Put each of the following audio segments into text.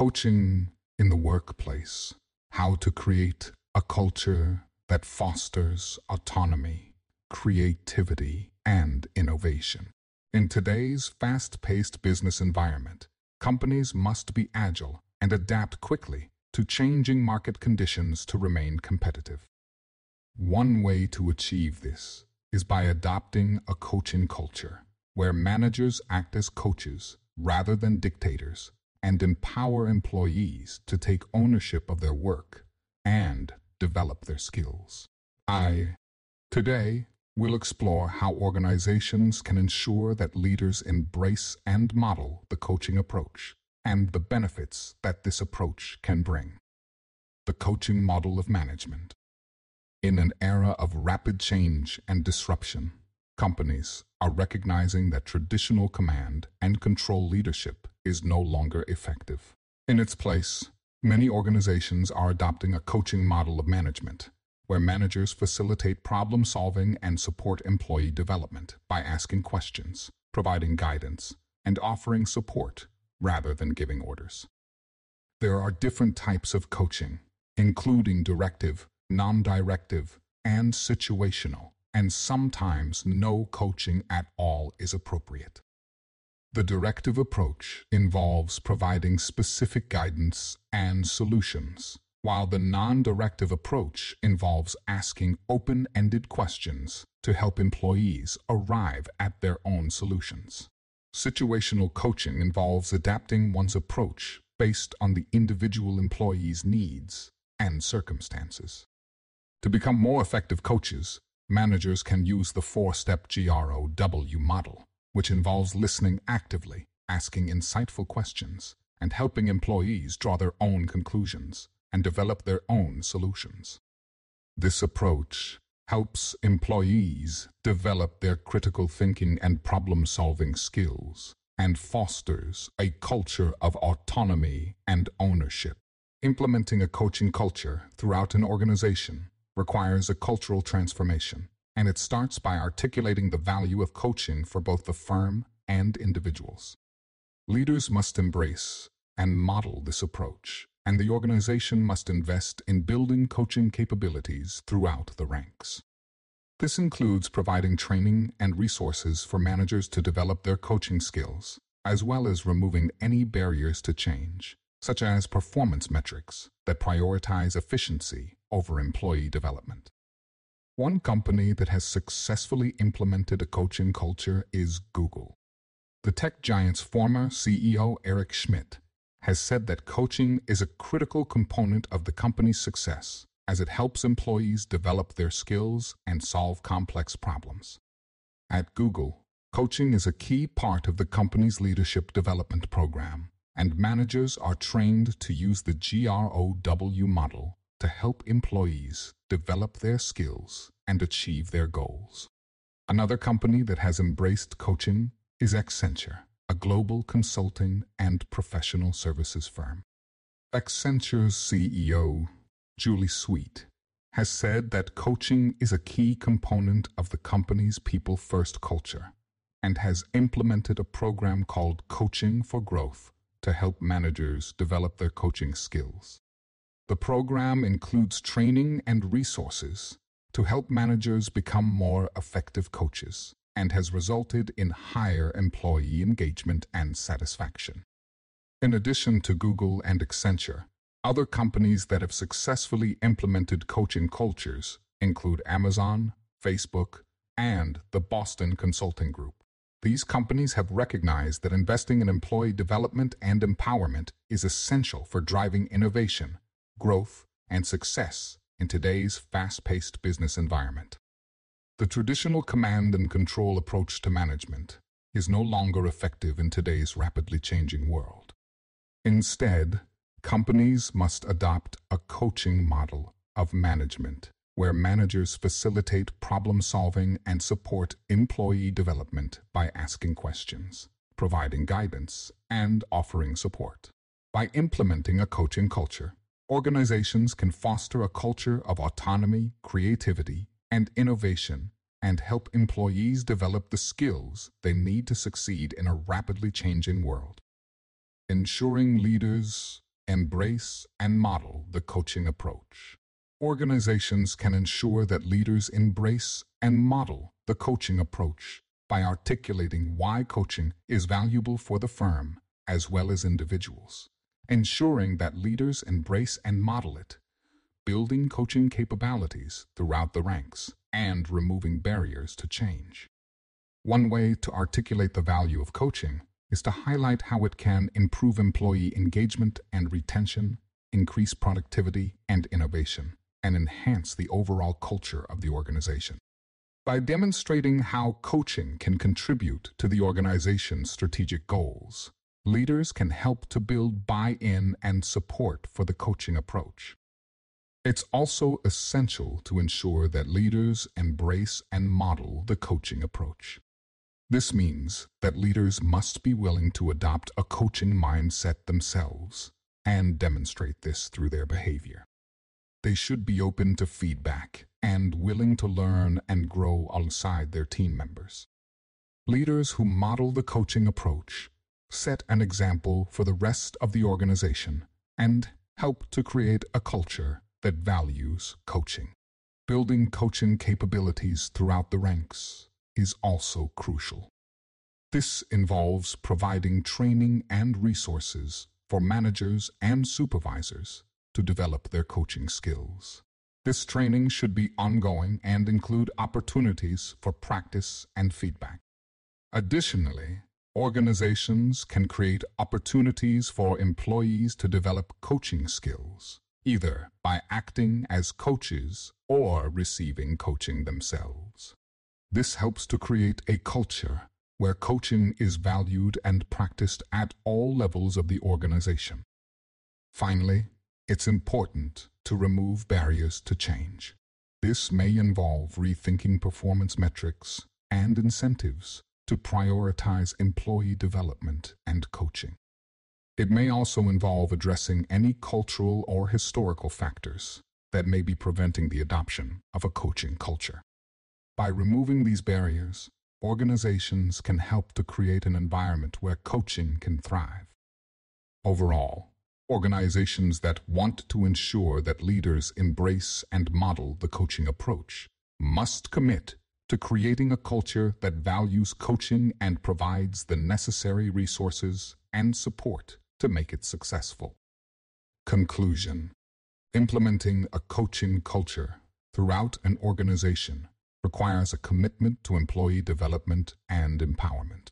Coaching in the workplace. How to create a culture that fosters autonomy, creativity, and innovation. In today's fast paced business environment, companies must be agile and adapt quickly to changing market conditions to remain competitive. One way to achieve this is by adopting a coaching culture where managers act as coaches rather than dictators and empower employees to take ownership of their work and develop their skills. I, today, will explore how organizations can ensure that leaders embrace and model the coaching approach and the benefits that this approach can bring. The coaching model of management. In an era of rapid change and disruption, companies are recognizing that traditional command and control leadership is no longer effective. In its place, many organizations are adopting a coaching model of management, where managers facilitate problem solving and support employee development by asking questions, providing guidance, and offering support rather than giving orders. There are different types of coaching, including directive, non directive, and situational, and sometimes no coaching at all is appropriate. The directive approach involves providing specific guidance and solutions, while the non directive approach involves asking open ended questions to help employees arrive at their own solutions. Situational coaching involves adapting one's approach based on the individual employee's needs and circumstances. To become more effective coaches, managers can use the four step GROW model, which involves listening actively, asking insightful questions, and helping employees draw their own conclusions and develop their own solutions. This approach helps employees develop their critical thinking and problem solving skills and fosters a culture of autonomy and ownership. Implementing a coaching culture throughout an organization requires a cultural transformation, and it starts by articulating the value of coaching for both the firm and individuals. Leaders must embrace and model this approach and the organization must invest in building coaching capabilities throughout the ranks. This includes providing training and resources for managers to develop their coaching skills, as well as removing any barriers to change, such as performance metrics that prioritize efficiency over employee development. One company that has successfully implemented a coaching culture is Google. The tech giant's former CEO Eric Schmidt has said that coaching is a critical component of the company's success as it helps employees develop their skills and solve complex problems. At Google, coaching is a key part of the company's leadership development program, and managers are trained to use the GROW model to help employees develop their skills and achieve their goals. Another company that has embraced coaching is Accenture a global consulting and professional services firm. Accenture's CEO, Julie Sweet, has said that coaching is a key component of the company's people first culture and has implemented a program called Coaching for Growth to help managers develop their coaching skills. The program includes training and resources to help managers become more effective coaches and has resulted in higher employee engagement and satisfaction. In addition to Google and Accenture, other companies that have successfully implemented coaching cultures include Amazon, Facebook, and the Boston Consulting Group. These companies have recognized that investing in employee development and empowerment is essential for driving innovation, growth, and success in today's fast paced business environment. The traditional command and control approach to management is no longer effective in today's rapidly changing world. Instead, companies must adopt a coaching model of management where managers facilitate problem solving and support employee development by asking questions, providing guidance, and offering support. By implementing a coaching culture, organizations can foster a culture of autonomy, creativity, and innovation and help employees develop the skills they need to succeed in a rapidly changing world. Ensuring leaders embrace and model the coaching approach. Organizations can ensure that leaders embrace and model the coaching approach by articulating why coaching is valuable for the firm as well as individuals ensuring that leaders embrace and model it, building coaching capabilities throughout the ranks, and removing barriers to change. One way to articulate the value of coaching is to highlight how it can improve employee engagement and retention, increase productivity and innovation, and enhance the overall culture of the organization. By demonstrating how coaching can contribute to the organization's strategic goals, leaders can help to build buy-in and support for the coaching approach. It's also essential to ensure that leaders embrace and model the coaching approach. This means that leaders must be willing to adopt a coaching mindset themselves and demonstrate this through their behavior. They should be open to feedback and willing to learn and grow alongside their team members. Leaders who model the coaching approach set an example for the rest of the organization, and help to create a culture that values coaching. Building coaching capabilities throughout the ranks is also crucial. This involves providing training and resources for managers and supervisors to develop their coaching skills. This training should be ongoing and include opportunities for practice and feedback. Additionally, Organizations can create opportunities for employees to develop coaching skills, either by acting as coaches or receiving coaching themselves. This helps to create a culture where coaching is valued and practiced at all levels of the organization. Finally, it's important to remove barriers to change. This may involve rethinking performance metrics and incentives to prioritize employee development and coaching. It may also involve addressing any cultural or historical factors that may be preventing the adoption of a coaching culture. By removing these barriers, organizations can help to create an environment where coaching can thrive. Overall, organizations that want to ensure that leaders embrace and model the coaching approach must commit to creating a culture that values coaching and provides the necessary resources and support to make it successful. Conclusion Implementing a coaching culture throughout an organization requires a commitment to employee development and empowerment.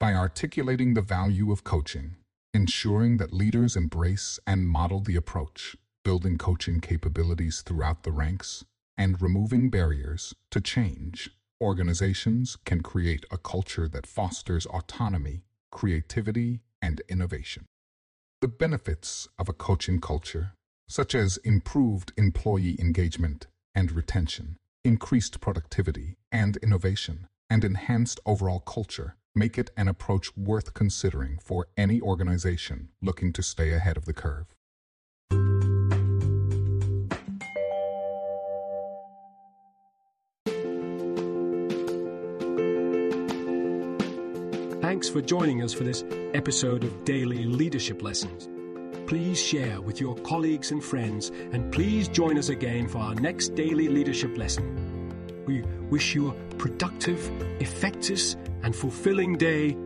By articulating the value of coaching, ensuring that leaders embrace and model the approach, building coaching capabilities throughout the ranks, and removing barriers to change, organizations can create a culture that fosters autonomy, creativity, and innovation. The benefits of a coaching culture, such as improved employee engagement and retention, increased productivity and innovation, and enhanced overall culture, make it an approach worth considering for any organization looking to stay ahead of the curve. Thanks for joining us for this episode of Daily Leadership Lessons. Please share with your colleagues and friends, and please join us again for our next daily leadership lesson. We wish you a productive, effective, and fulfilling day